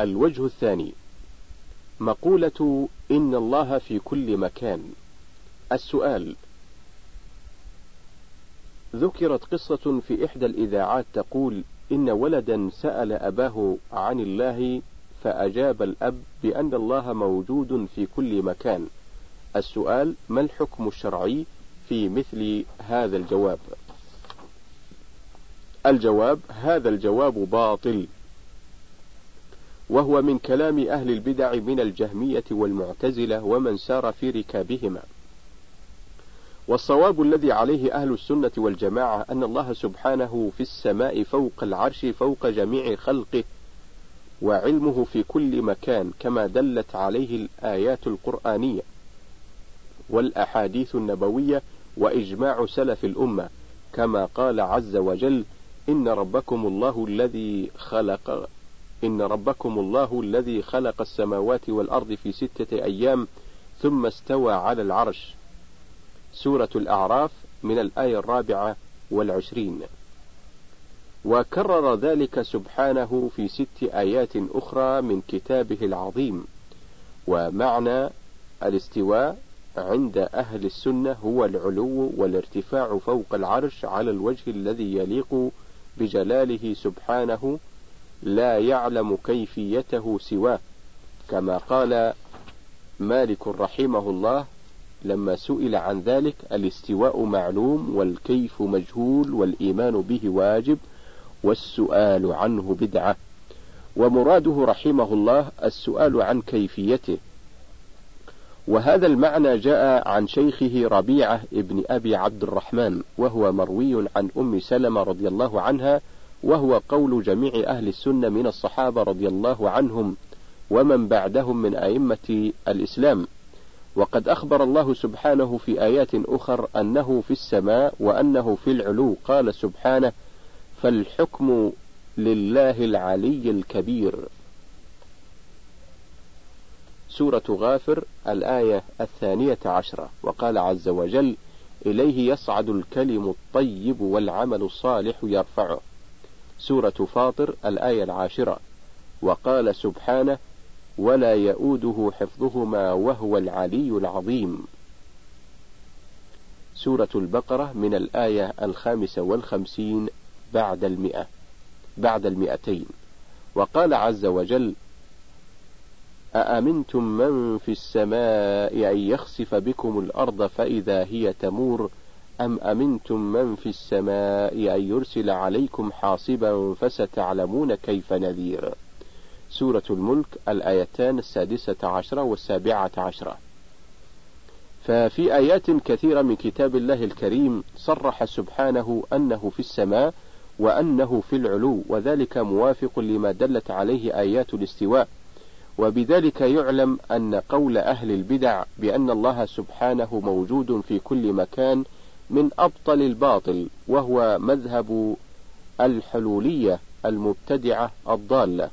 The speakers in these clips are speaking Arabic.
الوجه الثاني. مقولة إن الله في كل مكان. السؤال ذكرت قصة في إحدى الإذاعات تقول إن ولدا سأل أباه عن الله فأجاب الأب بأن الله موجود في كل مكان. السؤال ما الحكم الشرعي في مثل هذا الجواب؟ الجواب هذا الجواب باطل. وهو من كلام أهل البدع من الجهمية والمعتزلة ومن سار في ركابهما. والصواب الذي عليه أهل السنة والجماعة أن الله سبحانه في السماء فوق العرش فوق جميع خلقه وعلمه في كل مكان كما دلت عليه الآيات القرآنية والأحاديث النبوية وإجماع سلف الأمة كما قال عز وجل إن ربكم الله الذي خلق إن ربكم الله الذي خلق السماوات والأرض في ستة أيام ثم استوى على العرش. سورة الأعراف من الآية الرابعة والعشرين. وكرر ذلك سبحانه في ست آيات أخرى من كتابه العظيم. ومعنى الاستواء عند أهل السنة هو العلو والارتفاع فوق العرش على الوجه الذي يليق بجلاله سبحانه لا يعلم كيفيته سواه. كما قال مالك رحمه الله لما سئل عن ذلك الاستواء معلوم والكيف مجهول والإيمان به واجب والسؤال عنه بدعة. ومراده رحمه الله السؤال عن كيفيته. وهذا المعنى جاء عن شيخه ربيعة ابن أبي عبد الرحمن وهو مروي عن أم سلمة رضي الله عنها وهو قول جميع أهل السنة من الصحابة رضي الله عنهم ومن بعدهم من أئمة الإسلام. وقد أخبر الله سبحانه في آيات أخر أنه في السماء وأنه في العلو. قال سبحانه فالحكم لله العلي الكبير. سورة غافر الآية الثانية عشرة. وقال عز وجل إليه يصعد الكلم الطيب والعمل الصالح يرفعه. سورة فاطر الآية العاشرة. وقال سبحانه ولا يؤوده حفظهما وهو العلي العظيم. سورة البقرة من الآية الخامسة والخمسين بعد المئة بعد المئتين. وقال عز وجل أأمنتم من في السماء أن يخسف بكم الأرض فإذا هي تمور أم أمنتم من في السماء أن يرسل عليكم حاصبا فستعلمون كيف نذير؟ سورة الملك الآيتان السادسة عشرة والسابعة عشرة. ففي آيات كثيرة من كتاب الله الكريم صرح سبحانه أنه في السماء وأنه في العلو وذلك موافق لما دلت عليه آيات الاستواء. وبذلك يعلم أن قول أهل البدع بأن الله سبحانه موجود في كل مكان من أبطل الباطل وهو مذهب الحلولية المبتدعة الضالة.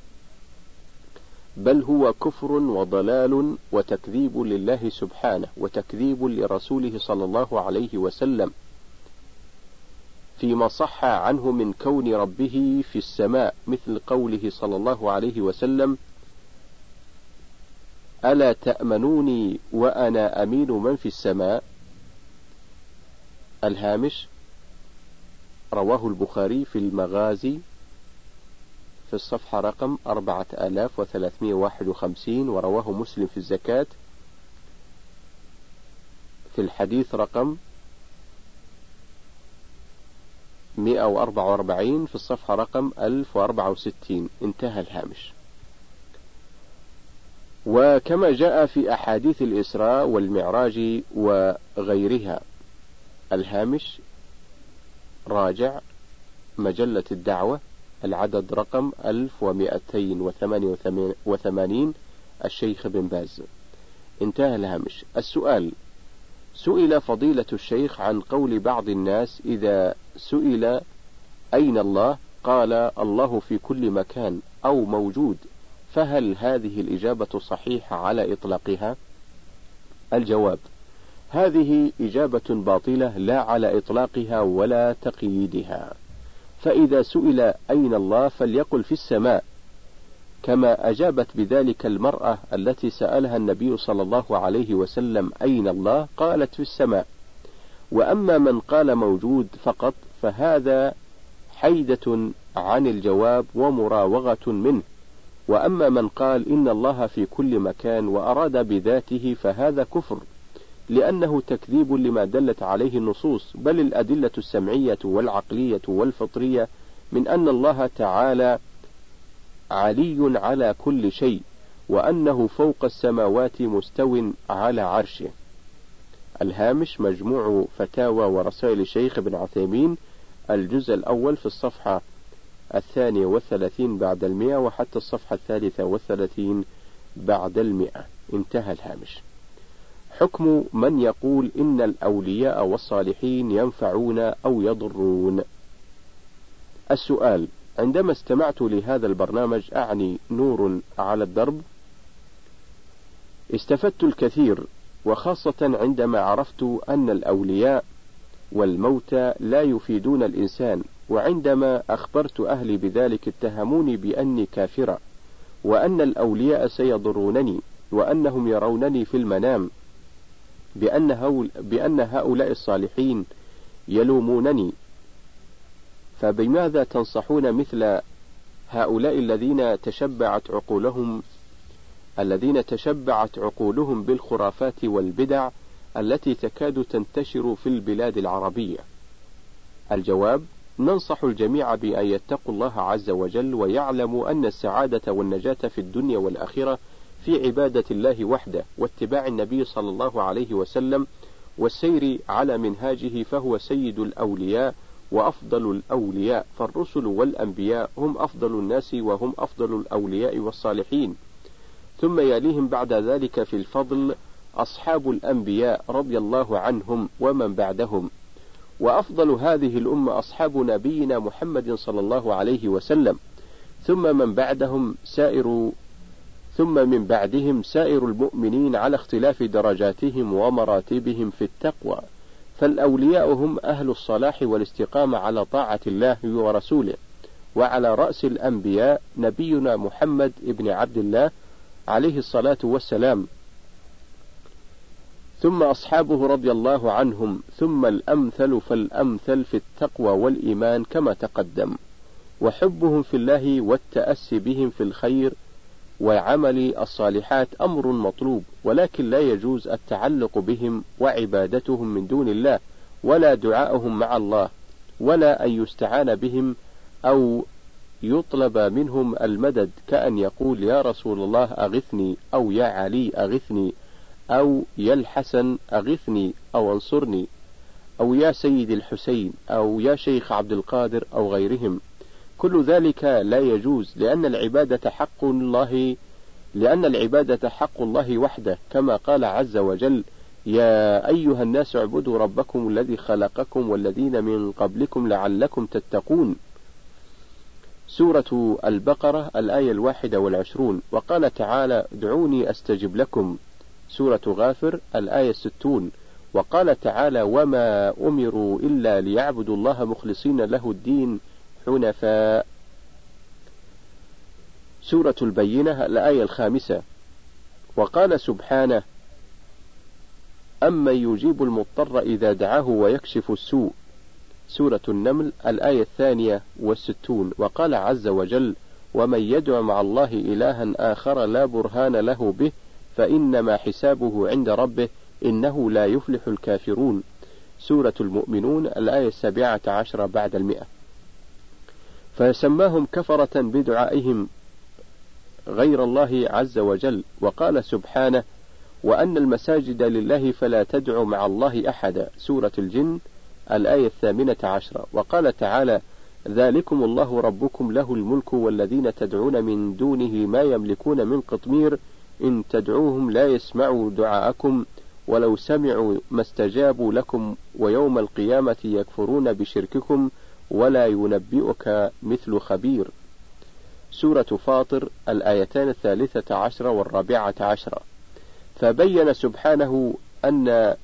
بل هو كفر وضلال وتكذيب لله سبحانه وتكذيب لرسوله صلى الله عليه وسلم فيما صح عنه من كون ربه في السماء مثل قوله صلى الله عليه وسلم ألا تأمنوني وأنا أمين من في السماء؟ الهامش رواه البخاري في المغازي في الصفحة رقم أربعة آلاف وثلاثمائة واحد وخمسين ورواه مسلم في الزكاة في الحديث رقم مئة وأربعة وأربعين في الصفحة رقم ألف وأربعة وستين. انتهى الهامش. وكما جاء في أحاديث الإسراء والمعراج وغيرها. الهامش راجع مجلة الدعوة العدد رقم 1288 الشيخ بن باز. انتهى الهامش. السؤال سئل فضيلة الشيخ عن قول بعض الناس إذا سئل أين الله؟ قال الله في كل مكان أو موجود. فهل هذه الإجابة صحيحة على إطلاقها؟ الجواب: هذه إجابة باطلة لا على إطلاقها ولا تقييدها، فإذا سئل أين الله فليقل في السماء، كما أجابت بذلك المرأة التي سألها النبي صلى الله عليه وسلم أين الله قالت في السماء. وأما من قال موجود فقط فهذا حيدة عن الجواب ومراوغة منه. وأما من قال إن الله في كل مكان وأراد بذاته فهذا كفر. لأنه تكذيب لما دلت عليه النصوص بل الأدلة السمعية والعقلية والفطرية من أن الله تعالى علي على كل شيء وأنه فوق السماوات مستو على عرشه. الهامش مجموع فتاوى ورسائل الشيخ ابن عثيمين الجزء الأول في الصفحة الثانية والثلاثين بعد المئة وحتى الصفحة الثالثة والثلاثين بعد المئة. انتهى الهامش. حكم من يقول إن الأولياء والصالحين ينفعون أو يضرون. السؤال عندما استمعت لهذا البرنامج أعني نور على الدرب؟ استفدت الكثير وخاصة عندما عرفت أن الأولياء والموتى لا يفيدون الإنسان وعندما أخبرت أهلي بذلك اتهموني بأني كافرة وأن الأولياء سيضرونني وأنهم يرونني في المنام بأن, هول بأن هؤلاء الصالحين يلومونني. فبماذا تنصحون مثل هؤلاء الذين تشبعت عقولهم الذين تشبعت عقولهم بالخرافات والبدع التي تكاد تنتشر في البلاد العربية؟ الجواب ننصح الجميع بأن يتقوا الله عز وجل ويعلموا أن السعادة والنجاة في الدنيا والآخرة في عبادة الله وحده واتباع النبي صلى الله عليه وسلم والسير على منهاجه فهو سيد الأولياء وأفضل الأولياء فالرسل والأنبياء هم أفضل الناس وهم أفضل الأولياء والصالحين. ثم يليهم بعد ذلك في الفضل أصحاب الأنبياء رضي الله عنهم ومن بعدهم. وأفضل هذه الأمة أصحاب نبينا محمد صلى الله عليه وسلم. ثم من بعدهم سائر ثم من بعدهم سائر المؤمنين على اختلاف درجاتهم ومراتبهم في التقوى فالأولياء هم أهل الصلاح والاستقامة على طاعة الله ورسوله وعلى رأس الأنبياء نبينا محمد ابن عبد الله عليه الصلاة والسلام. ثم أصحابه رضي الله عنهم ثم الأمثل فالأمثل في التقوى والإيمان كما تقدم وحبهم في الله والتأسي بهم في الخير وعمل الصالحات أمر مطلوب ولكن لا يجوز التعلق بهم وعبادتهم من دون الله ولا دعاءهم مع الله ولا أن يستعان بهم أو يطلب منهم المدد كأن يقول يا رسول الله أغثني أو يا علي أغثني أو يا الحسن أغثني أو انصرني أو يا سيد الحسين أو يا شيخ عبد القادر أو غيرهم. كل ذلك لا يجوز لأن العبادة حق الله لأن العبادة حق الله وحده كما قال عز وجل يا أيها الناس اعبدوا ربكم الذي خلقكم والذين من قبلكم لعلكم تتقون. سورة البقرة الآية الواحدة والعشرون. وقال تعالى ادعوني أستجب لكم. سورة غافر الآية الستون. وقال تعالى وما أمروا إلا ليعبدوا الله مخلصين له الدين. حنفاء. سورة البينة الآية الخامسة. وقال سبحانه أمن يجيب المضطر إذا دعاه ويكشف السوء. سورة النمل الآية الثانية والستون. وقال عز وجل ومن يدع مع الله إلها آخر لا برهان له به فإنما حسابه عند ربه إنه لا يفلح الكافرون. سورة المؤمنون الآية السابعة عشر بعد المئة. فسماهم كفرة بدعائهم غير الله عز وجل وقال سبحانه وأن المساجد لله فلا تدعوا مع الله أحدا سورة الجن الآية الثامنة عشرة. وقال تعالى ذلكم الله ربكم له الملك والذين تدعون من دونه ما يملكون من قطمير إن تدعوهم لا يسمعوا دعاءكم ولو سمعوا ما استجابوا لكم ويوم القيامة يكفرون بشرككم ولا ينبئك مثل خبير. سورة فاطر الآيتان الثالثة عشرة والرابعة عشرة فبين سبحانه أن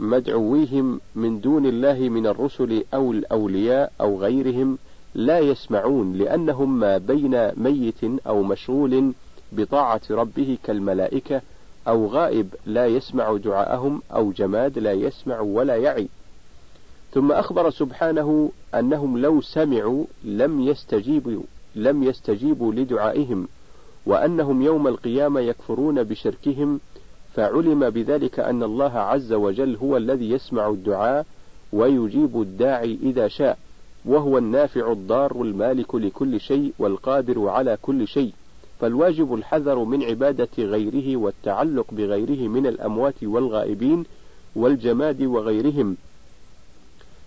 مدعويهم من دون الله من الرسل أو الأولياء أو غيرهم لا يسمعون لأنهم ما بين ميت أو مشغول بطاعة ربه كالملائكة أو غائب لا يسمع دعاءهم أو جماد لا يسمع ولا يعي. ثم أخبر سبحانه أنهم لو سمعوا لم يستجيبوا لم يستجيبوا لدعائهم وأنهم يوم القيامة يكفرون بشركهم فعلم بذلك أن الله عز وجل هو الذي يسمع الدعاء ويجيب الداعي إذا شاء وهو النافع الضار المالك لكل شيء والقادر على كل شيء فالواجب الحذر من عبادة غيره والتعلق بغيره من الأموات والغائبين والجماد وغيرهم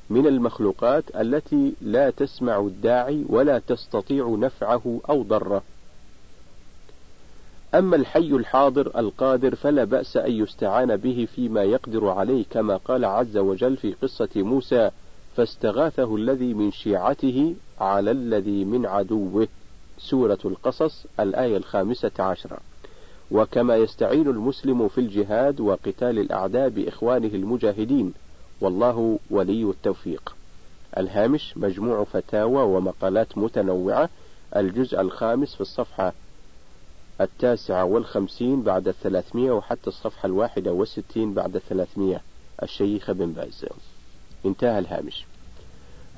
من المخلوقات التي لا تسمع الداعي ولا تستطيع نفعه أو ضره. أما الحي الحاضر القادر فلا بأس أن يستعان به فيما يقدر عليه كما قال عز وجل في قصة موسى فاستغاثه الذي من شيعته على الذي من عدوه سورة القصص الآية الخامسة عشرة. وكما يستعين المسلم في الجهاد وقتال الأعداء بإخوانه المجاهدين. والله ولي التوفيق. الهامش مجموع فتاوى ومقالات متنوعة الجزء الخامس في الصفحة التاسعة والخمسين بعد الثلاثمية وحتى الصفحة الواحدة والستين بعد الثلاثمية. الشيخ بن باز. انتهى الهامش.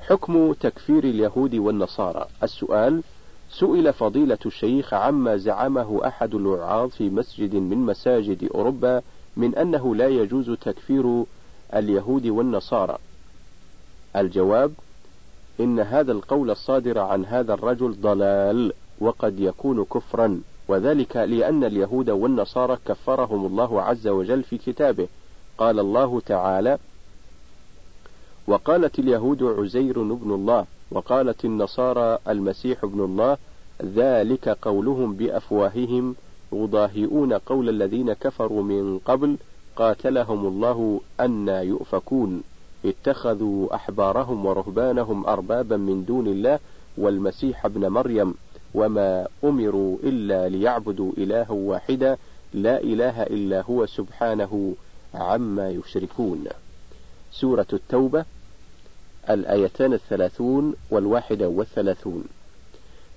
حكم تكفير اليهود والنصارى. السؤال سئل فضيلة الشيخ عما زعمه أحد الوعاظ في مسجد من مساجد أوروبا من أنه لا يجوز تكفير اليهود والنصارى. الجواب: إن هذا القول الصادر عن هذا الرجل ضلال، وقد يكون كفرا، وذلك لأن اليهود والنصارى كفرهم الله عز وجل في كتابه. قال الله تعالى: وقالت اليهود عزير ابن الله، وقالت النصارى المسيح ابن الله ذلك قولهم بأفواههم يضاهئون قول الذين كفروا من قبل قاتلهم الله أن يؤفكون. اتخذوا أحبارهم ورهبانهم أربابا من دون الله والمسيح ابن مريم. وما أمروا إلا ليعبدوا إلها واحدا. لا إله إلا هو سبحانه عما يشركون. سورة التوبة الآيتان الثلاثون والواحدة والثلاثون.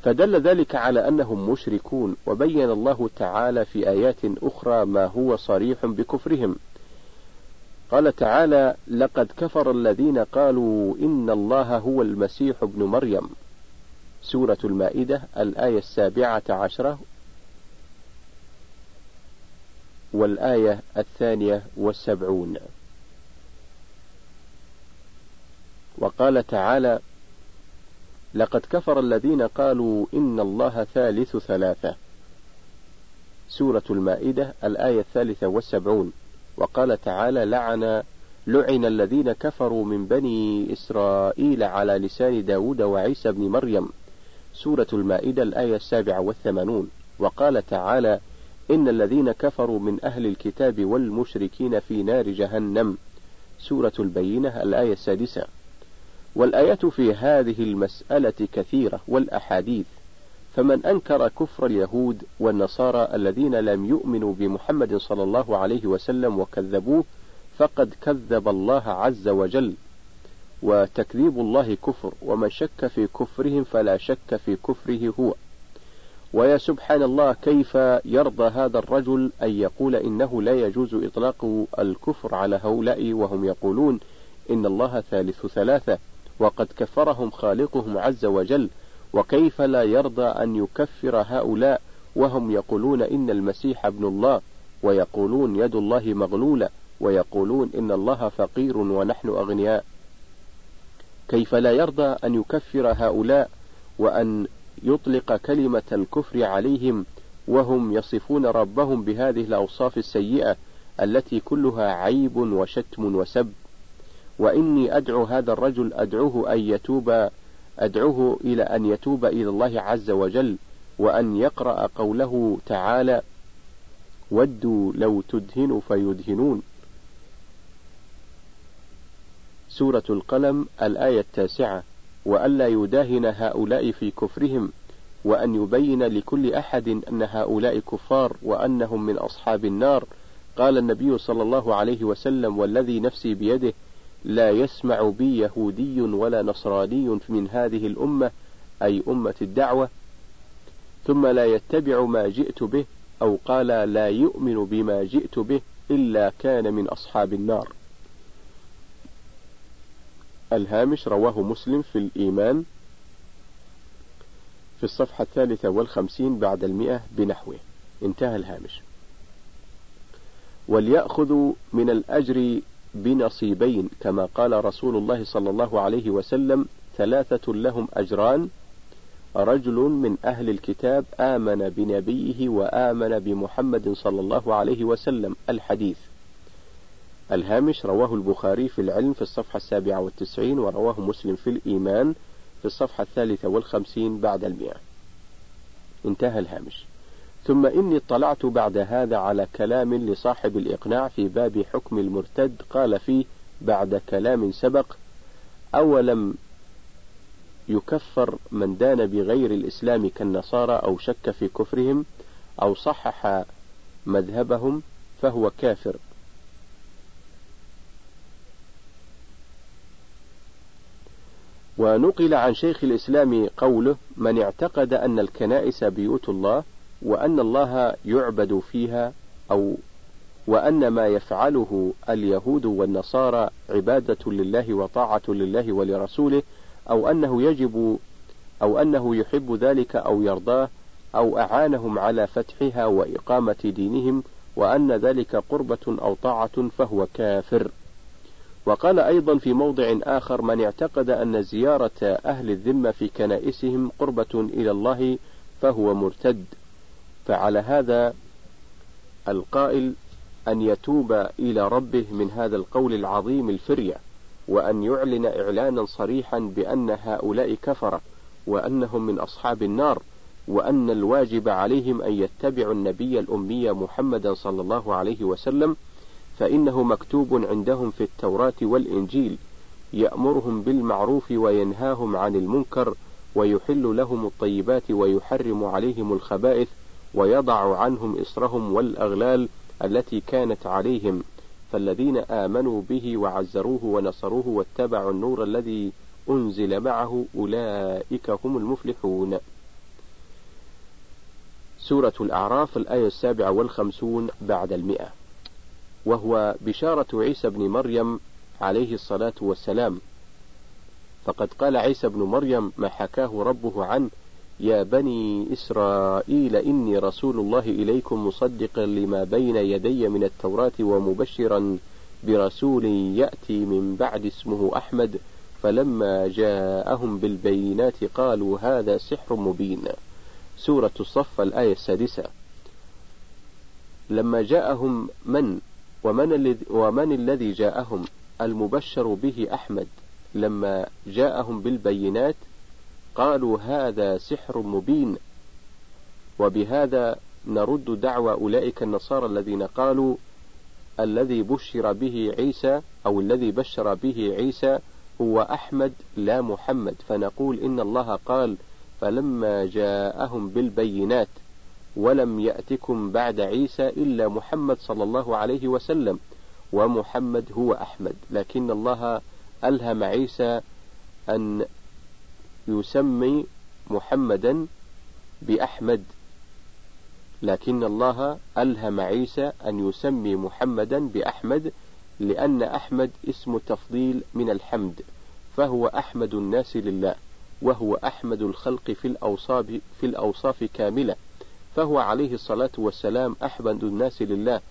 فدل ذلك على أنهم مشركون وبين الله تعالى في آيات أخرى ما هو صريح بكفرهم. قال تعالى لقد كفر الذين قالوا إن الله هو المسيح ابن مريم. سورة المائدة الآية السابعة عشرة. والآية الثانية والسبعون. وقال تعالى لقد كفر الذين قالوا إن الله ثالث ثلاثة. سورة المائدة الآية الثالثة والسبعون. وقال تعالى لعن لعن الذين كفروا من بني إسرائيل على لسان داود وعيسى بن مريم. سورة المائدة الآية السابعة والثمانون. وقال تعالى إن الذين كفروا من أهل الكتاب والمشركين في نار جهنم. سورة البينة الآية السادسة. والآيات في هذه المسألة كثيرة والأحاديث فمن أنكر كفر اليهود والنصارى الذين لم يؤمنوا بمحمد صلى الله عليه وسلم وكذبوه فقد كذب الله عز وجل. وتكذيب الله كفر ومن شك في كفرهم فلا شك في كفره هو. ويا سبحان الله كيف يرضى هذا الرجل أن يقول إنه لا يجوز إطلاق الكفر على هؤلاء؟ وهم يقولون إن الله ثالث ثلاثة. وقد كفرهم خالقهم عز وجل وكيف لا يرضى أن يكفر هؤلاء وهم يقولون إن المسيح ابن الله ويقولون يد الله مغلولة ويقولون إن الله فقير ونحن أغنياء. كيف لا يرضى أن يكفر هؤلاء وأن يطلق كلمة الكفر عليهم وهم يصفون ربهم بهذه الأوصاف السيئة التي كلها عيب وشتم وسب؟ وإني أدعو هذا الرجل أدعوه أن يتوب أدعوه إلى أن يتوب إلى الله عز وجل وأن يقرأ قوله تعالى ودوا لو تدهنوا فيدهنون. سورة القلم الآية التاسعة وألا يداهن هؤلاء في كفرهم وأن يبين لكل أحد أن هؤلاء كفار وأنهم من أصحاب النار. قال النبي صلى الله عليه وسلم والذي نفسي بيده لا يسمع بي يهودي ولا نصراني من هذه الأمة أي أمة الدعوة ثم لا يتبع ما جئت به أو قال لا يؤمن بما جئت به إلا كان من أصحاب النار. الهامش رواه مسلم في الإيمان في الصفحة الثالثة والخمسين بعد المئة بنحوه. انتهى الهامش. وليأخذوا من الأجر بنصيبين كما قال رسول الله صلى الله عليه وسلم ثلاثة لهم أجران. رجل من أهل الكتاب آمن بنبيه وآمن بمحمد صلى الله عليه وسلم. الحديث. الهامش رواه البخاري في العلم في الصفحة السابعة والتسعين ورواه مسلم في الإيمان في الصفحة الثالثة والخمسين بعد المئة. انتهى الهامش. ثم إني اطلعت بعد هذا على كلام لصاحب الإقناع في باب حكم المرتد قال فيه بعد كلام سبق أولم يكفر من دان بغير الإسلام كالنصارى أو شك في كفرهم أو صحح مذهبهم فهو كافر. ونقل عن شيخ الإسلام قوله من اعتقد أن الكنائس بيوت الله وأن الله يعبد فيها أو وأن ما يفعله اليهود والنصارى عبادة لله وطاعة لله ولرسوله أو أنه يجب أو أنه يحب ذلك أو يرضاه أو أعانهم على فتحها وإقامة دينهم وأن ذلك قربة أو طاعة فهو كافر. وقال أيضا في موضع آخر من اعتقد أن زيارة أهل الذمة في كنائسهم قربة إلى الله فهو مرتد. فعلى هذا القائل أن يتوب إلى ربه من هذا القول العظيم الفرية وأن يعلن إعلانا صريحا بأن هؤلاء كفرة وأنهم من أصحاب النار وأن الواجب عليهم أن يتبعوا النبي الأمي محمدا صلى الله عليه وسلم فإنه مكتوب عندهم في التوراة والإنجيل يأمرهم بالمعروف وينهاهم عن المنكر ويحل لهم الطيبات ويحرم عليهم الخبائث ويضع عنهم إصرهم والأغلال التي كانت عليهم فالذين آمنوا به وعزروه ونصروه واتبعوا النور الذي أنزل معه أولئك هم المفلحون. سورة الأعراف الآية السابعة والخمسون بعد المئة، وهو بشارة عيسى بن مريم عليه الصلاة والسلام، فقد قال عيسى بن مريم ما حكاه ربه عنه يا بني إسرائيل إني رسول الله إليكم مصدقا لما بين يدي من التوراة ومبشرا برسول يأتي من بعد اسمه أحمد. فلما جاءهم بالبينات قالوا هذا سحر مبين. سورة الصف الآية السادسة. لما جاءهم من؟ ومن ومن الذي جاءهم؟ المبشر به أحمد. لما جاءهم بالبينات قالوا هذا سحر مبين وبهذا نرد دعوى أولئك النصارى الذين قالوا الذي بشر به عيسى أو الذي بشر به عيسى هو أحمد لا محمد. فنقول إن الله قال فلما جاءهم بالبينات ولم يأتكم بعد عيسى إلا محمد صلى الله عليه وسلم ومحمد هو أحمد. لكن الله ألهم عيسى أن يسمي محمدا بأحمد. لكن الله ألهم عيسى أن يسمي محمدا بأحمد لأن أحمد اسم تفضيل من الحمد فهو أحمد الناس لله وهو أحمد الخلق في الأوصاف في الأوصاف كاملة فهو عليه الصلاة والسلام أحمد الناس لله.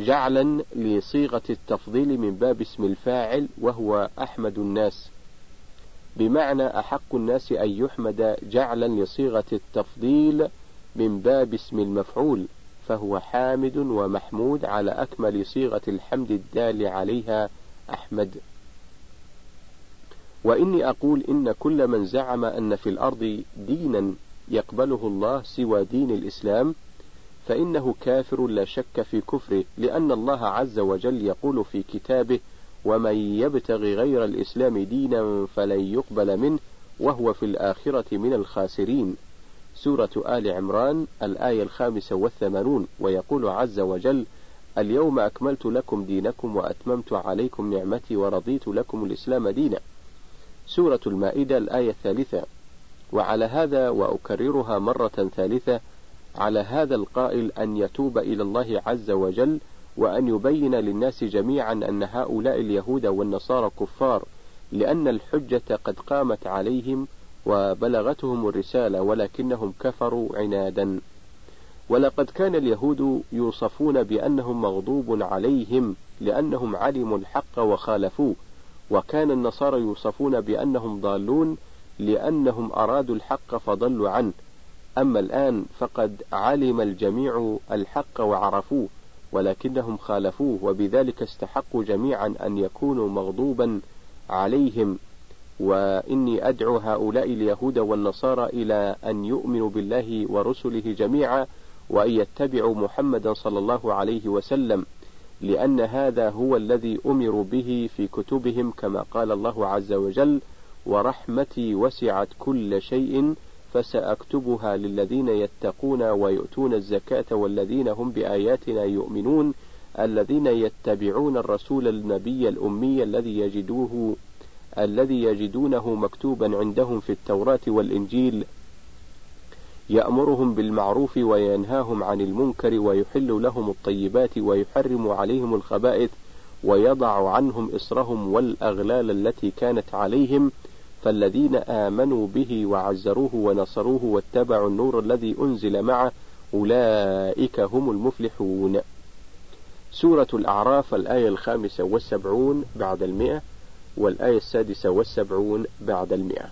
جعلا لصيغة التفضيل من باب اسم الفاعل وهو أحمد الناس. بمعنى أحق الناس أن يحمد جعلا لصيغة التفضيل من باب اسم المفعول فهو حامد ومحمود على أكمل صيغة الحمد الدال عليها أحمد. وإني أقول إن كل من زعم أن في الأرض دينا يقبله الله سوى دين الإسلام فإنه كافر لا شك في كفره لأن الله عز وجل يقول في كتابه ومن يبتغ غير الإسلام دينا فلن يقبل منه وهو في الآخرة من الخاسرين. سورة آل عمران الآية الخامسة والثمانون ويقول عز وجل اليوم أكملت لكم دينكم وأتممت عليكم نعمتي ورضيت لكم الإسلام دينا. سورة المائدة الآية الثالثة. وعلى هذا وأكررها مرة ثالثة على هذا القائل أن يتوب إلى الله عز وجل وأن يبين للناس جميعا أن هؤلاء اليهود والنصارى كفار لأن الحجة قد قامت عليهم وبلغتهم الرسالة ولكنهم كفروا عنادا. ولقد كان اليهود يوصفون بأنهم مغضوب عليهم لأنهم علموا الحق وخالفوه. وكان النصارى يوصفون بأنهم ضالون لأنهم أرادوا الحق فضلوا عنه. أما الآن فقد علم الجميع الحق وعرفوه. ولكنهم خالفوه وبذلك استحقوا جميعا أن يكونوا مغضوبا عليهم. وإني أدعو هؤلاء اليهود والنصارى إلى أن يؤمنوا بالله ورسله جميعا وأن يتبعوا محمدا صلى الله عليه وسلم لأن هذا هو الذي أمروا به في كتبهم كما قال الله عز وجل ورحمتي وسعت كل شيء فسأكتبها للذين يتقون ويؤتون الزكاة والذين هم بآياتنا يؤمنون الذين يتبعون الرسول النبي الأمي الذي يجدوه الذي يجدونه مكتوبا عندهم في التوراة والإنجيل. يأمرهم بالمعروف وينهاهم عن المنكر ويحل لهم الطيبات ويحرم عليهم الخبائث ويضع عنهم إصرهم والأغلال التي كانت عليهم. فالذين آمنوا به وعزروه ونصروه واتبعوا النور الذي أنزل معه أولئك هم المفلحون. سورة الأعراف الآية الخامسة والسبعون بعد المئة والآية السادسة والسبعون بعد المئة.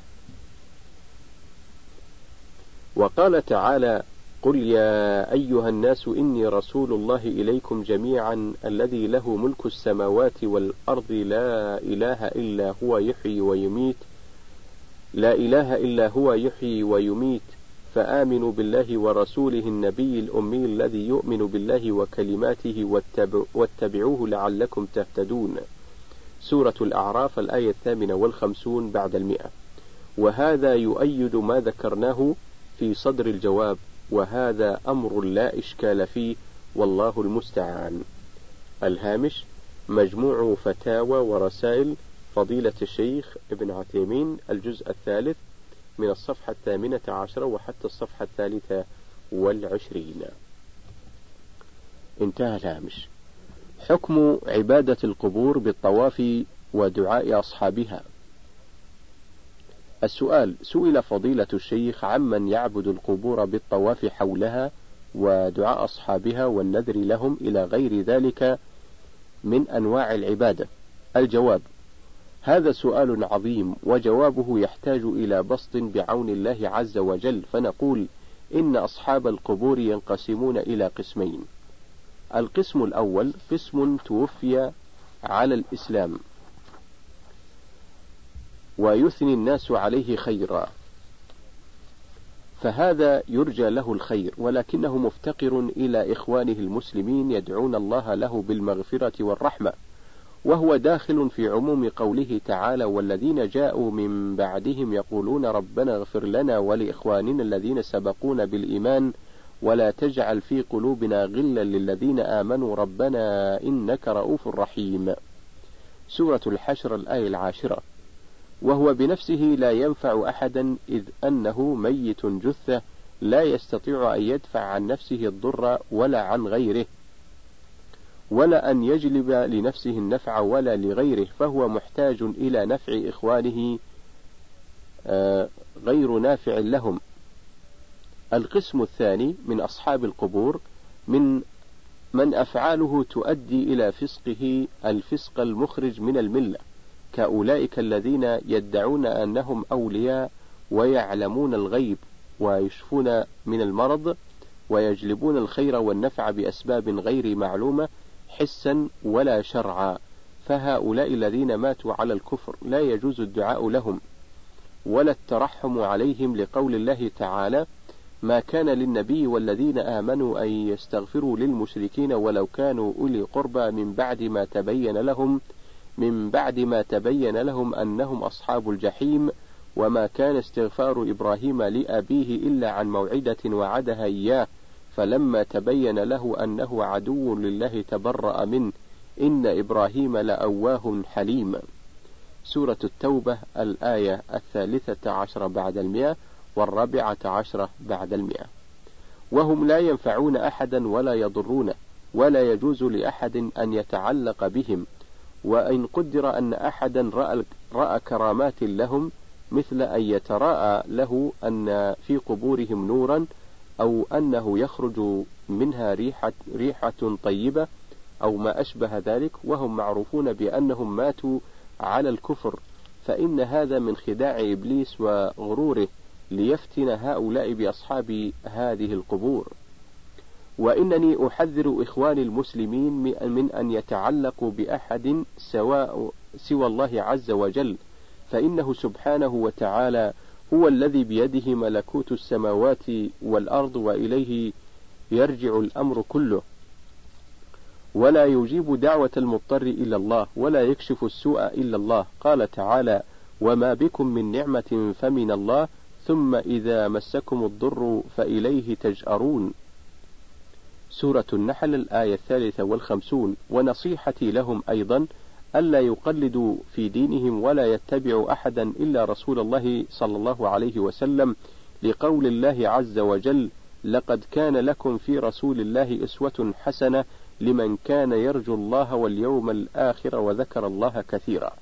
وقال تعالى قل يا أيها الناس إني رسول الله إليكم جميعا الذي له ملك السماوات والأرض لا إله إلا هو يحيي ويميت لا إله إلا هو يحيي ويميت فآمنوا بالله ورسوله النبي الأمي الذي يؤمن بالله وكلماته واتبعوه لعلكم تهتدون. سورة الأعراف الآية الثامنة والخمسون بعد المئة. وهذا يؤيد ما ذكرناه في صدر الجواب وهذا أمر لا إشكال فيه والله المستعان. الهامش مجموع فتاوى ورسائل فضيلة الشيخ ابن عثيمين الجزء الثالث من الصفحة الثامنة عشرة وحتى الصفحة الثالثة والعشرين. انتهى الهامش. حكم عبادة القبور بالطواف ودعاء أصحابها. السؤال سئل فضيلة الشيخ عمن يعبد القبور بالطواف حولها ودعاء أصحابها والنذر لهم إلى غير ذلك من أنواع العبادة؟ الجواب هذا سؤال عظيم وجوابه يحتاج إلى بسط بعون الله عز وجل فنقول إن أصحاب القبور ينقسمون إلى قسمين. القسم الأول قسم توفي على الإسلام. ويثني الناس عليه خيرا. فهذا يرجى له الخير ولكنه مفتقر إلى إخوانه المسلمين يدعون الله له بالمغفرة والرحمة. وهو داخل في عموم قوله تعالى والذين جاءوا من بعدهم يقولون ربنا اغفر لنا ولإخواننا الذين سبقونا بالإيمان ولا تجعل في قلوبنا غلا للذين آمنوا ربنا إنك رؤوف رحيم. سورة الحشر الآية العاشرة. وهو بنفسه لا ينفع أحدا إذ أنه ميت جثة لا يستطيع أن يدفع عن نفسه الضر ولا عن غيره. ولا أن يجلب لنفسه النفع ولا لغيره فهو محتاج إلى نفع إخوانه آه، غير نافع لهم. القسم الثاني من أصحاب القبور من من أفعاله تؤدي إلى فسقه الفسق المخرج من الملة كأولئك الذين يدعون أنهم أولياء ويعلمون الغيب ويشفون من المرض ويجلبون الخير والنفع بأسباب غير معلومة حسا ولا شرعا. فهؤلاء الذين ماتوا على الكفر لا يجوز الدعاء لهم ولا الترحم عليهم لقول الله تعالى ما كان للنبي والذين آمنوا أن يستغفروا للمشركين ولو كانوا أولي قربى من بعد ما تبين لهم من بعد ما تبين لهم أنهم أصحاب الجحيم وما كان استغفار إبراهيم لأبيه إلا عن موعدة وعدها إياه. فلما تبين له أنه عدو لله تبرأ منه إن إبراهيم لأواه حليم. سورة التوبة الآية الثالثة عشر بعد المئة والرابعة عشرة بعد المئة. وهم لا ينفعون أحدا ولا يضرونه ولا يجوز لأحد أن يتعلق بهم. وإن قدر أن أحدا رأى, رأى كرامات لهم مثل أن يتراءى له أن في قبورهم نورا أو أنه يخرج منها ريحة, ريحة طيبة أو ما أشبه ذلك وهم معروفون بأنهم ماتوا على الكفر فإن هذا من خداع إبليس وغروره ليفتن هؤلاء بأصحاب هذه القبور. وإنني أحذر إخواني المسلمين من أن يتعلقوا بأحد سواء سوى الله عز وجل فإنه سبحانه وتعالى هو الذي بيده ملكوت السماوات والأرض وإليه يرجع الأمر كله. ولا يجيب دعوة المضطر إلا الله ولا يكشف السوء إلا الله. قال تعالى وما بكم من نعمة فمن الله ثم إذا مسكم الضر فإليه تجأرون. سورة النحل الآية الثالثة والخمسون. ونصيحتي لهم أيضا ألا يقلدوا في دينهم ولا يتبعوا أحدا إلا رسول الله صلى الله عليه وسلم لقول الله عز وجل لقد كان لكم في رسول الله أسوة حسنة لمن كان يرجو الله واليوم الآخر وذكر الله كثيرا.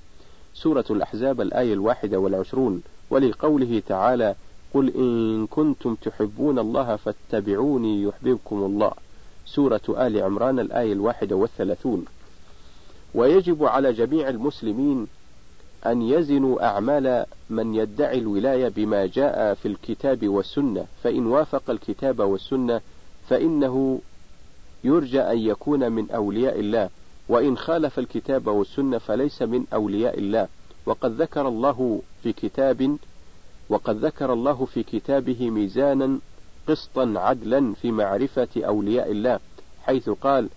سورة الأحزاب الآية الواحدة والعشرون. ولقوله تعالى قل إن كنتم تحبون الله فاتبعوني يحببكم الله. سورة آل عمران الآية الواحدة والثلاثون. ويجب على جميع المسلمين أن يزنوا أعمال من يدعي الولاية بما جاء في الكتاب والسنة. فإن وافق الكتاب والسنة فإنه يرجى أن يكون من أولياء الله. وإن خالف الكتاب والسنة فليس من أولياء الله. وقد ذكر الله في كتاب وقد ذكر الله في كتابه ميزانا قسطا عدلا في معرفة أولياء الله حيث قال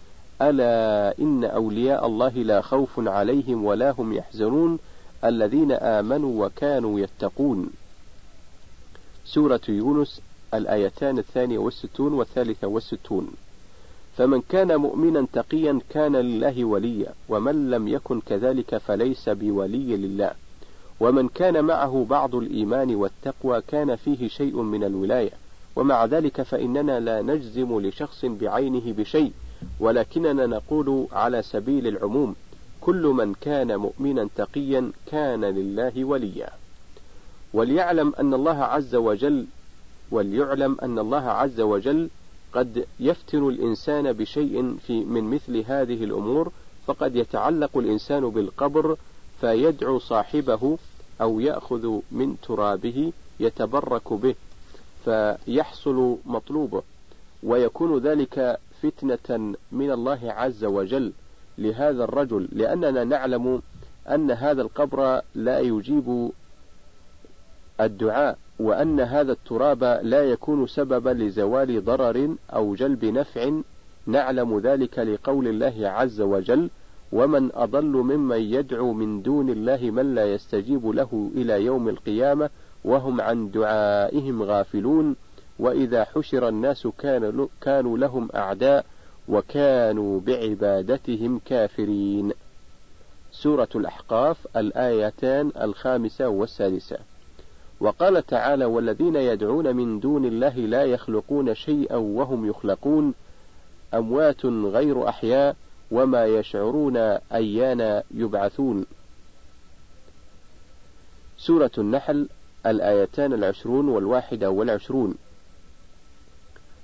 ألا إن أولياء الله لا خوف عليهم ولا هم يحزنون الذين آمنوا وكانوا يتقون. سورة يونس الآيتان الثانية والستون والثالثة والستون. فمن كان مؤمنا تقيا كان لله وليا ومن لم يكن كذلك فليس بولي لله. ومن كان معه بعض الإيمان والتقوى كان فيه شيء من الولاية. ومع ذلك فإننا لا نجزم لشخص بعينه بشيء. ولكننا نقول على سبيل العموم كل من كان مؤمنا تقيا كان لله وليا. وليعلم أن الله عز وجل وليعلم أن الله عز وجل قد يفتن الإنسان بشيء في من مثل هذه الأمور فقد يتعلق الإنسان بالقبر فيدعو صاحبه أو يأخذ من ترابه يتبرك به فيحصل مطلوبه ويكون ذلك فتنة من الله عز وجل لهذا الرجل لأننا نعلم أن هذا القبر لا يجيب الدعاء وأن هذا التراب لا يكون سببا لزوال ضرر أو جلب نفع. نعلم ذلك لقول الله عز وجل ومن أضل ممن يدعو من دون الله من لا يستجيب له إلى يوم القيامة وهم عن دعائهم غافلون. وإذا حشر الناس كانوا لهم أعداء وكانوا بعبادتهم كافرين. سورة الأحقاف الآيتان الخامسة والسادسة. وقال تعالى والذين يدعون من دون الله لا يخلقون شيئا وهم يخلقون أموات غير أحياء وما يشعرون أيان يبعثون. سورة النحل الآيتان العشرون والواحدة والعشرون.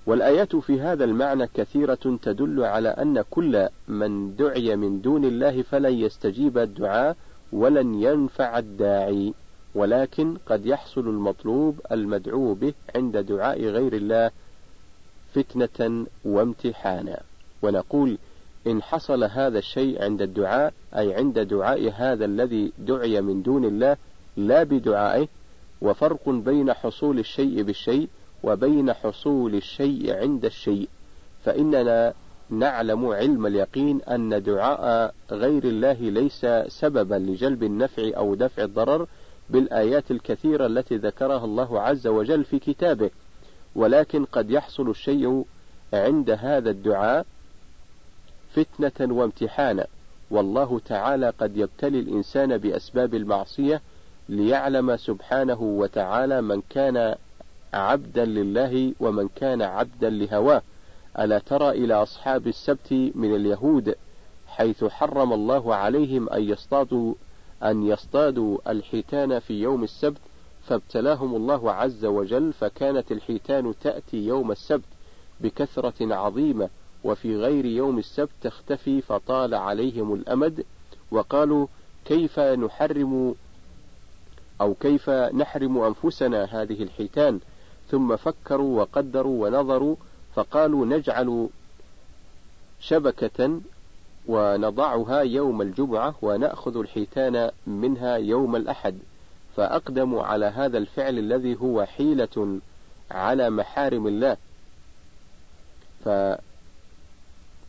والآيات في هذا المعنى كثيرة تدل على أن كل من دعي من دون الله فلن يستجيب الدعاء ولن ينفع الداعي ولكن قد يحصل المطلوب المدعو به عند دعاء غير الله فتنة وامتحانا. ونقول إن حصل هذا الشيء عند الدعاء أي عند دعاء هذا الذي دعي من دون الله لا بدعائه وفرق بين حصول الشيء بالشيء وبين حصول الشيء عند الشيء فإننا نعلم علم اليقين أن دعاء غير الله ليس سببا لجلب النفع أو دفع الضرر بالآيات الكثيرة التي ذكرها الله عز وجل في كتابه. ولكن قد يحصل الشيء عند هذا الدعاء فتنة وامتحانا والله تعالى قد يبتلي الإنسان بأسباب المعصية ليعلم سبحانه وتعالى من كان عبدا لله ومن كان عبدا لهواه. ألا ترى إلى أصحاب السبت من اليهود حيث حرم الله عليهم أن يصطادوا أن يصطادوا الحيتان في يوم السبت فابتلاهم الله عز وجل فكانت الحيتان تأتي يوم السبت بكثرة عظيمة وفي غير يوم السبت تختفي فطال عليهم الأمد. وقالوا كيف نحرم أو كيف نحرم أنفسنا هذه الحيتان؟ ثم فكروا وقدروا ونظروا فقالوا نجعل شبكة ونضعها يوم الجمعة ونأخذ الحيتان منها يوم الأحد. فأقدموا على هذا الفعل الذي هو حيلة على محارم الله.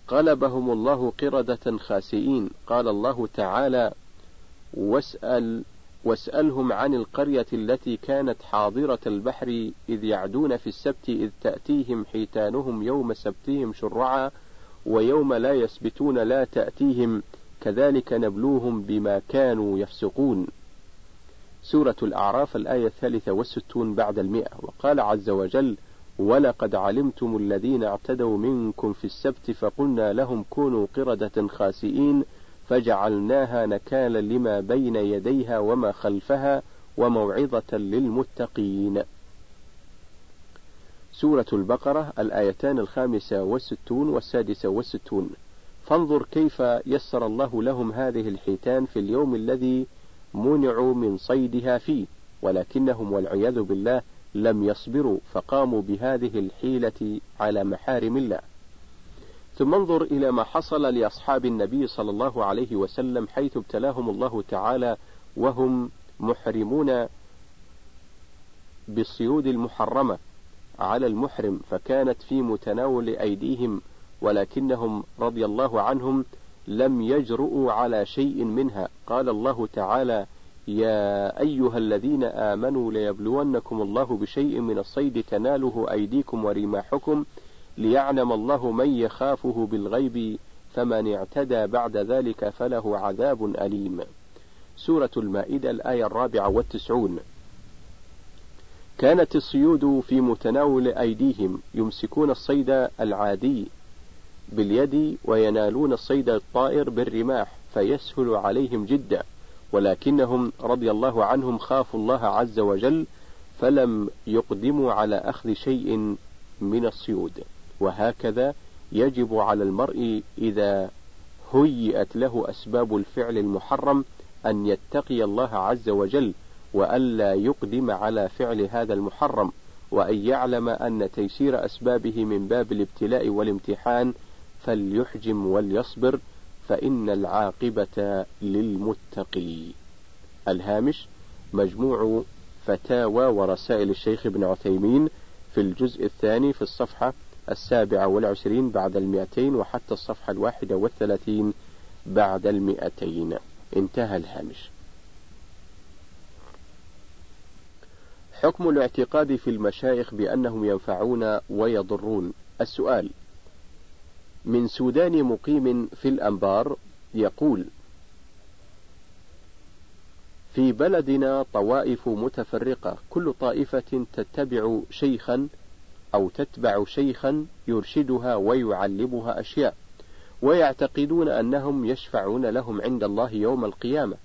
فقلبهم الله قردة خاسئين. قال الله تعالى واسأل واسألهم عن القرية التي كانت حاضرة البحر إذ يعدون في السبت إذ تأتيهم حيتانهم يوم سبتهم شرعا ويوم لا يسبتون لا تأتيهم كذلك نبلوهم بما كانوا يفسقون. سورة الأعراف الآية الثالثة والستون بعد المئة. وقال عز وجل ولقد علمتم الذين اعتدوا منكم في السبت فقلنا لهم كونوا قردة خاسئين فجعلناها نكالا لما بين يديها وما خلفها وموعظة للمتقين. سورة البقرة الآيتان الخامسة والستون والسادسة والستون. فانظر كيف يسر الله لهم هذه الحيتان في اليوم الذي منعوا من صيدها فيه، ولكنهم والعياذ بالله لم يصبروا فقاموا بهذه الحيلة على محارم الله. ثم انظر إلى ما حصل لأصحاب النبي صلى الله عليه وسلم حيث ابتلاهم الله تعالى وهم محرمون بالصيود المحرمة على المحرم فكانت في متناول أيديهم ولكنهم رضي الله عنهم لم يجرؤوا على شيء منها. قال الله تعالى يا أيها الذين آمنوا ليبلونكم الله بشيء من الصيد تناله أيديكم ورماحكم ليعلم الله من يخافه بالغيب فمن اعتدى بعد ذلك فله عذاب أليم. سورة المائدة الآية الرابعة والتسعون. كانت الصيود في متناول أيديهم يمسكون الصيد العادي باليد وينالون الصيد الطائر بالرماح فيسهل عليهم جدا. ولكنهم رضي الله عنهم خافوا الله عز وجل فلم يقدموا على أخذ شيء من الصيود. وهكذا يجب على المرء إذا هيئت له أسباب الفعل المحرم أن يتقي الله عز وجل وألا يقدم على فعل هذا المحرم وأن يعلم أن تيسير أسبابه من باب الابتلاء والامتحان فليحجم وليصبر فإن العاقبة للمتقي. الهامش مجموع فتاوى ورسائل الشيخ ابن عثيمين في الجزء الثاني في الصفحة السابعة والعشرين بعد المئتين وحتى الصفحة الواحدة والثلاثين بعد المئتين. انتهى الهامش. حكم الاعتقاد في المشايخ بأنهم ينفعون ويضرون. السؤال من سوداني مقيم في الأنبار يقول في بلدنا طوائف متفرقة كل طائفة تتبع شيخا أو تتبع شيخا يرشدها ويعلمها أشياء ويعتقدون أنهم يشفعون لهم عند الله يوم القيامة.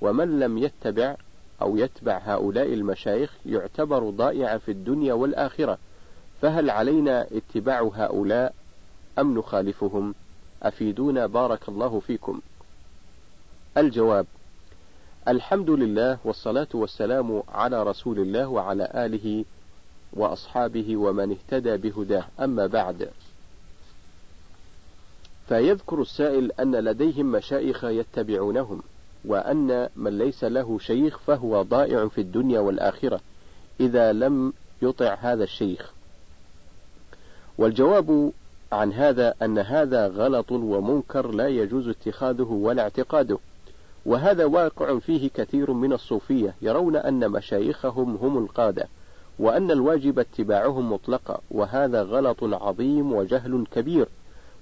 ومن لم يتبع أو يتبع هؤلاء المشايخ يعتبر ضائعا في الدنيا والآخرة. فهل علينا اتباع هؤلاء أم نخالفهم؟ أفيدونا بارك الله فيكم. الجواب الحمد لله والصلاة والسلام على رسول الله وعلى آله وأصحابه ومن اهتدى بهداه. أما بعد فيذكر السائل أن لديهم مشايخ يتبعونهم وأن من ليس له شيخ فهو ضائع في الدنيا والآخرة إذا لم يطع هذا الشيخ. والجواب عن هذا أن هذا غلط ومنكر لا يجوز اتخاذه ولا اعتقاده. وهذا واقع فيه كثير من الصوفية يرون أن مشايخهم هم القادة. وأن الواجب اتباعهم مطلقا وهذا غلط عظيم وجهل كبير.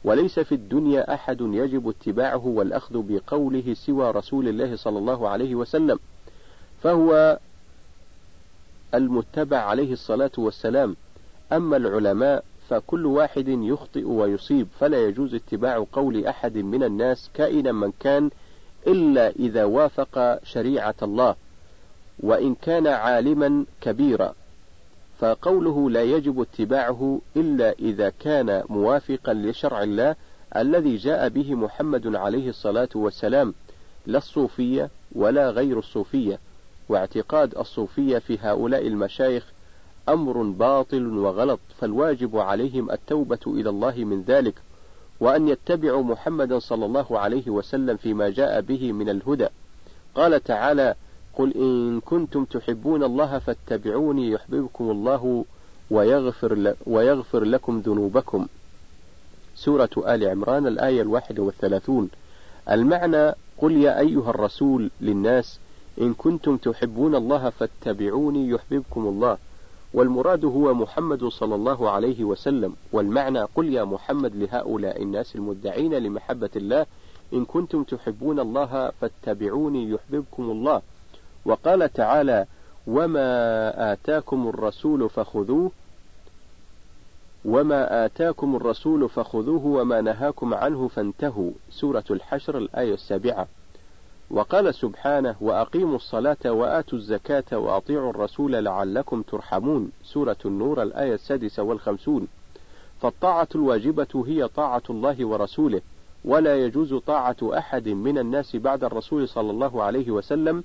وليس في الدنيا أحد يجب اتباعه والأخذ بقوله سوى رسول الله صلى الله عليه وسلم. فهو المتبع عليه الصلاة والسلام. أما العلماء فكل واحد يخطئ ويصيب فلا يجوز اتباع قول أحد من الناس كائنا من كان إلا إذا وافق شريعة الله. وإن كان عالما كبيرا. فقوله لا يجب اتباعه إلا إذا كان موافقا لشرع الله الذي جاء به محمد عليه الصلاة والسلام لا الصوفية ولا غير الصوفية واعتقاد الصوفية في هؤلاء المشايخ أمر باطل وغلط فالواجب عليهم التوبة إلى الله من ذلك وأن يتبعوا محمدا صلى الله عليه وسلم فيما جاء به من الهدى. قال تعالى قل إن كنتم تحبون الله فاتبعوني يحببكم الله ويغفر, ويغفر لكم ذنوبكم. سورة آل عمران الآية الواحدة والثلاثون. المعنى قل يا أيها الرسول للناس إن كنتم تحبون الله فاتبعوني يحببكم الله. والمراد هو محمد صلى الله عليه وسلم. والمعنى قل يا محمد لهؤلاء الناس المدعين لمحبة الله إن كنتم تحبون الله فاتبعوني يحببكم الله. وقال تعالى وما آتاكم الرسول فخذوه وما آتاكم الرسول فخذوه وما نهاكم عنه فانتهوا سورة الحشر الآية السابعة. وقال سبحانه وأقيموا الصلاة وآتوا الزكاة وأطيعوا الرسول لعلكم ترحمون سورة النور الآية السادسة والخمسون. فالطاعة الواجبة هي طاعة الله ورسوله ولا يجوز طاعة أحد من الناس بعد الرسول صلى الله عليه وسلم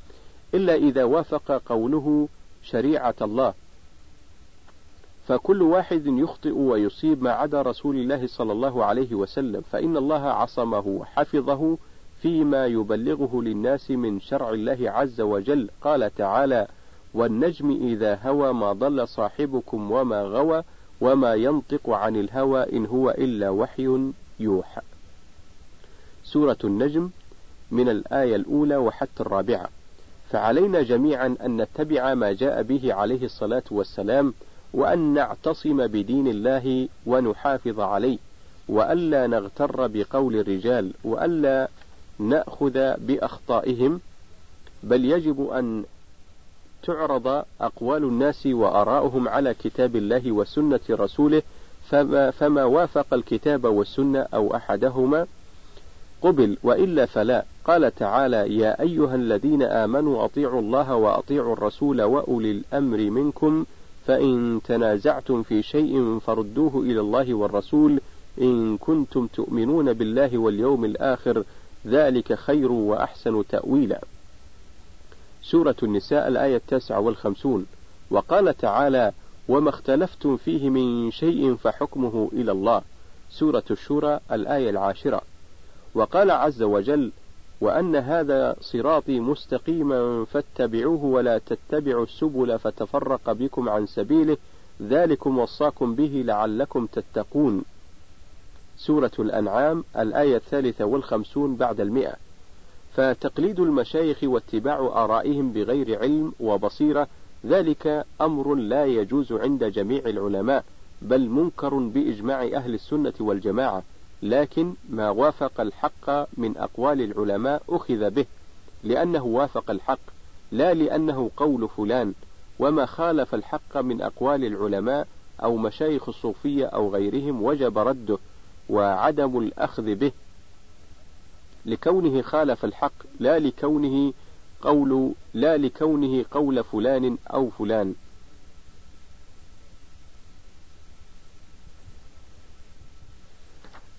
إلا إذا وافق قوله شريعة الله. فكل واحد يخطئ ويصيب ما عدا رسول الله صلى الله عليه وسلم فإن الله عصمه وحفظه فيما يبلغه للناس من شرع الله عز وجل. قال تعالى والنجم إذا هوى ما ضل صاحبكم وما غوى وما ينطق عن الهوى إن هو إلا وحي يوحى. سورة النجم من الآية الأولى وحتى الرابعة. فعلينا جميعا أن نتبع ما جاء به عليه الصلاة والسلام وأن نعتصم بدين الله ونحافظ عليه وألا نغتر بقول الرجال وألا نأخذ بأخطائهم بل يجب أن تعرض أقوال الناس وآراؤهم على كتاب الله وسنة رسوله فما, فما وافق الكتاب والسنة أو أحدهما قبل وإلا فلا. قال تعالى يا أيها الذين آمنوا أطيعوا الله وأطيعوا الرسول وأولي الأمر منكم فإن تنازعتم في شيء فردوه إلى الله والرسول إن كنتم تؤمنون بالله واليوم الآخر ذلك خير وأحسن تأويلا. سورة النساء الآية التاسعة والخمسون. وقال تعالى وما اختلفتم فيه من شيء فحكمه إلى الله. سورة الشورى الآية العاشرة. وقال عز وجل وأن هذا صراطي مستقيما فاتبعوه ولا تتبعوا السبل فتفرق بكم عن سبيله. ذلكم وصاكم به لعلكم تتقون. سورة الأنعام الآية الثالثة والخمسون بعد المئة. فتقليد المشايخ واتباع آرائهم بغير علم وبصيرة ذلك أمر لا يجوز عند جميع العلماء بل منكر بإجماع أهل السنة والجماعة. لكن ما وافق الحق من أقوال العلماء أخذ به لأنه وافق الحق لا لأنه قول فلان وما خالف الحق من أقوال العلماء أو مشايخ الصوفية أو غيرهم وجب رده وعدم الأخذ به. لكونه خالف الحق لا لكونه قول لا لكونه قول فلان أو فلان.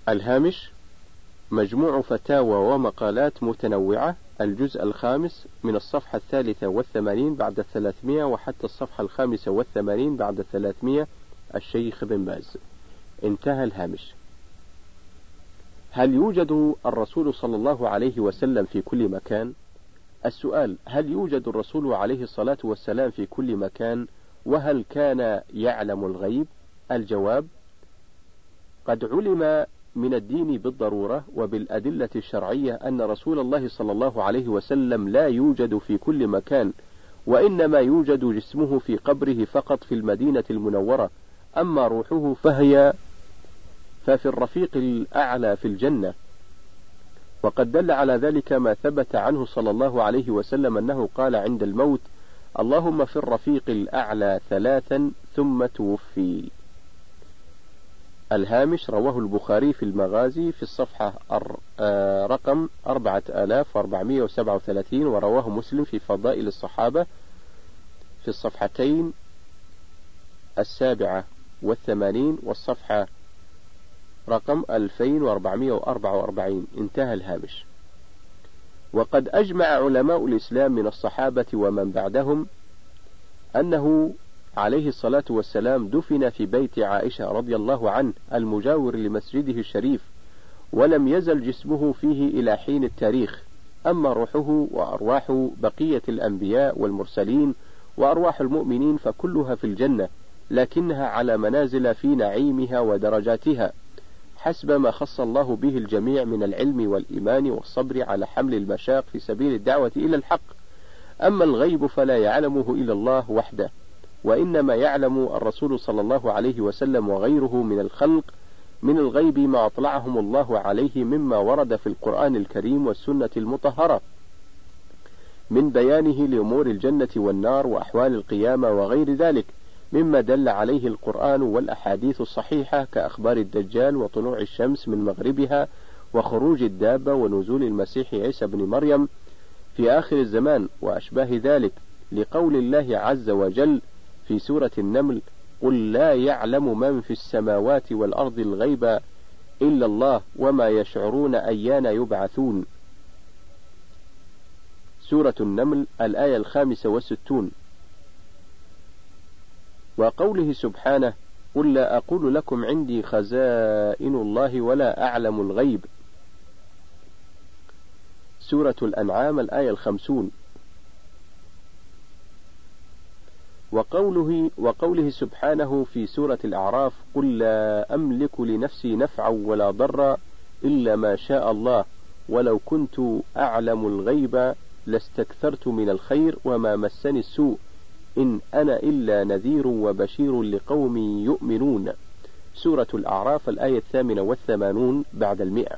الهامش مجموع فتاوى ومقالات متنوعة الجزء الخامس من الصفحة الثالثة والثمانين بعد الثلاثمية وحتى الصفحة الخامسة والثمانين بعد الثلاثمية الشيخ بن باز انتهى الهامش هل يوجد الرسول صلى الله عليه وسلم في كل مكان؟ السؤال هل يوجد الرسول عليه الصلاة والسلام في كل مكان؟ وهل كان يعلم الغيب؟ الجواب: قد علم من الدين بالضرورة وبالأدلة الشرعية أن رسول الله صلى الله عليه وسلم لا يوجد في كل مكان، وإنما يوجد جسمه في قبره فقط في المدينة المنورة، أما روحه فهي ففي الرفيق الأعلى في الجنة. وقد دل على ذلك ما ثبت عنه صلى الله عليه وسلم أنه قال عند الموت اللهم في الرفيق الأعلى ثلاثا ثم توفي. الهامش رواه البخاري في المغازي في الصفحة آه، رقم 4437 ورواه مسلم في فضائل الصحابة في الصفحتين السابعة والثمانين والصفحة رقم 2444 انتهى الهامش. وقد أجمع علماء الإسلام من الصحابة ومن بعدهم أنه عليه الصلاة والسلام دفن في بيت عائشة رضي الله عنه المجاور لمسجده الشريف ولم يزل جسمه فيه إلى حين التاريخ أما روحه وأرواح بقية الأنبياء والمرسلين وأرواح المؤمنين فكلها في الجنة لكنها على منازل في نعيمها ودرجاتها حسب ما خص الله به الجميع من العلم والإيمان والصبر على حمل المشاق في سبيل الدعوة إلى الحق. أما الغيب فلا يعلمه إلا الله وحده. وإنما يعلم الرسول صلى الله عليه وسلم وغيره من الخلق من الغيب ما أطلعهم الله عليه مما ورد في القرآن الكريم والسنة المطهرة من بيانه لأمور الجنة والنار وأحوال القيامة وغير ذلك مما دل عليه القرآن والأحاديث الصحيحة كأخبار الدجال وطلوع الشمس من مغربها وخروج الدابة ونزول المسيح عيسى بن مريم في آخر الزمان وأشباه ذلك لقول الله عز وجل في سورة النمل قل لا يعلم من في السماوات والأرض الغيب إلا الله وما يشعرون أيان يبعثون. سورة النمل الآية الخامسة والستون. وقوله سبحانه قل لا أقول لكم عندي خزائن الله ولا أعلم الغيب. سورة الأنعام الآية الخمسون. وقوله وقوله سبحانه في سورة الأعراف قل لا أملك لنفسي نفعا ولا ضرا إلا ما شاء الله ولو كنت أعلم الغيب لاستكثرت من الخير وما مسني السوء إن أنا إلا نذير وبشير لقوم يؤمنون سورة الأعراف الآية الثامنة والثمانون بعد المئة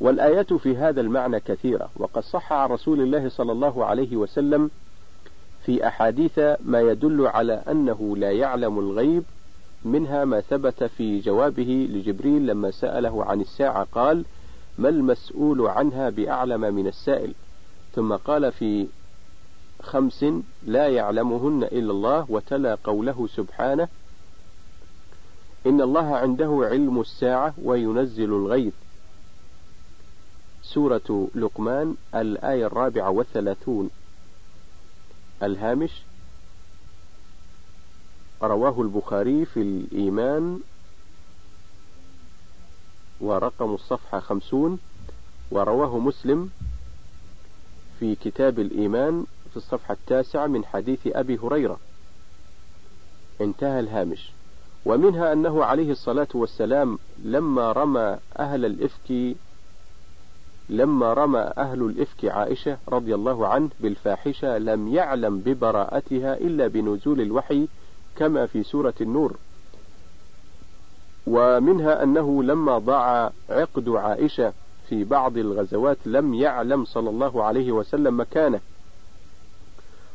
والآيات في هذا المعنى كثيرة وقد صح عن رسول الله صلى الله عليه وسلم في أحاديث ما يدل على أنه لا يعلم الغيب منها ما ثبت في جوابه لجبريل لما سأله عن الساعة قال ما المسؤول عنها بأعلم من السائل؟ ثم قال في خمس لا يعلمهن إلا الله وتلا قوله سبحانه إن الله عنده علم الساعة وينزل الغيث. سورة لقمان الآية الرابعة والثلاثون. الهامش رواه البخاري في الإيمان ورقم الصفحة خمسون ورواه مسلم في كتاب الإيمان في الصفحة التاسعة من حديث أبي هريرة. انتهى الهامش. ومنها أنه عليه الصلاة والسلام لما رمى أهل الإفك لما رمى أهل الإفك عائشة رضي الله عنه بالفاحشة لم يعلم ببراءتها إلا بنزول الوحي كما في سورة النور. ومنها أنه لما ضاع عقد عائشة في بعض الغزوات لم يعلم صلى الله عليه وسلم مكانه.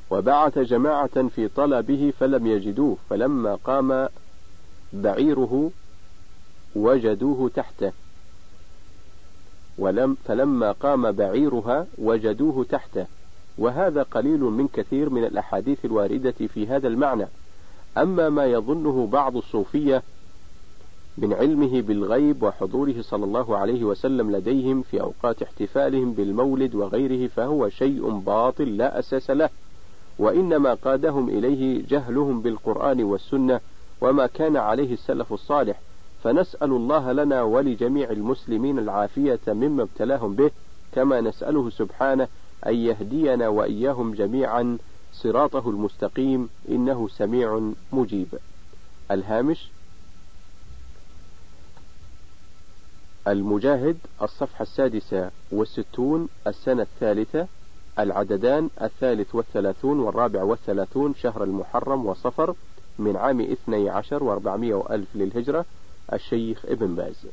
وبعث جماعة في طلبه فلم يجدوه فلما قام بعيره وجدوه تحته. ولم فلما قام بعيرها وجدوه تحته. وهذا قليل من كثير من الأحاديث الواردة في هذا المعنى. أما ما يظنه بعض الصوفية من علمه بالغيب وحضوره صلى الله عليه وسلم لديهم في أوقات احتفالهم بالمولد وغيره فهو شيء باطل لا أساس له. وإنما قادهم إليه جهلهم بالقرآن والسنة وما كان عليه السلف الصالح. فنسأل الله لنا ولجميع المسلمين العافية مما ابتلاهم به كما نسأله سبحانه أن يهدينا وإياهم جميعا صراطه المستقيم إنه سميع مجيب. الهامش المجاهد الصفحة السادسة والستون السنة الثالثة العددان الثالث والثلاثون والرابع والثلاثون شهر المحرم وصفر من عام اثني عشر وأربعمائة وألف للهجرة. الشيخ ابن باز.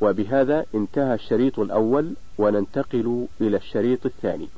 وبهذا انتهى الشريط الأول وننتقل إلى الشريط الثاني.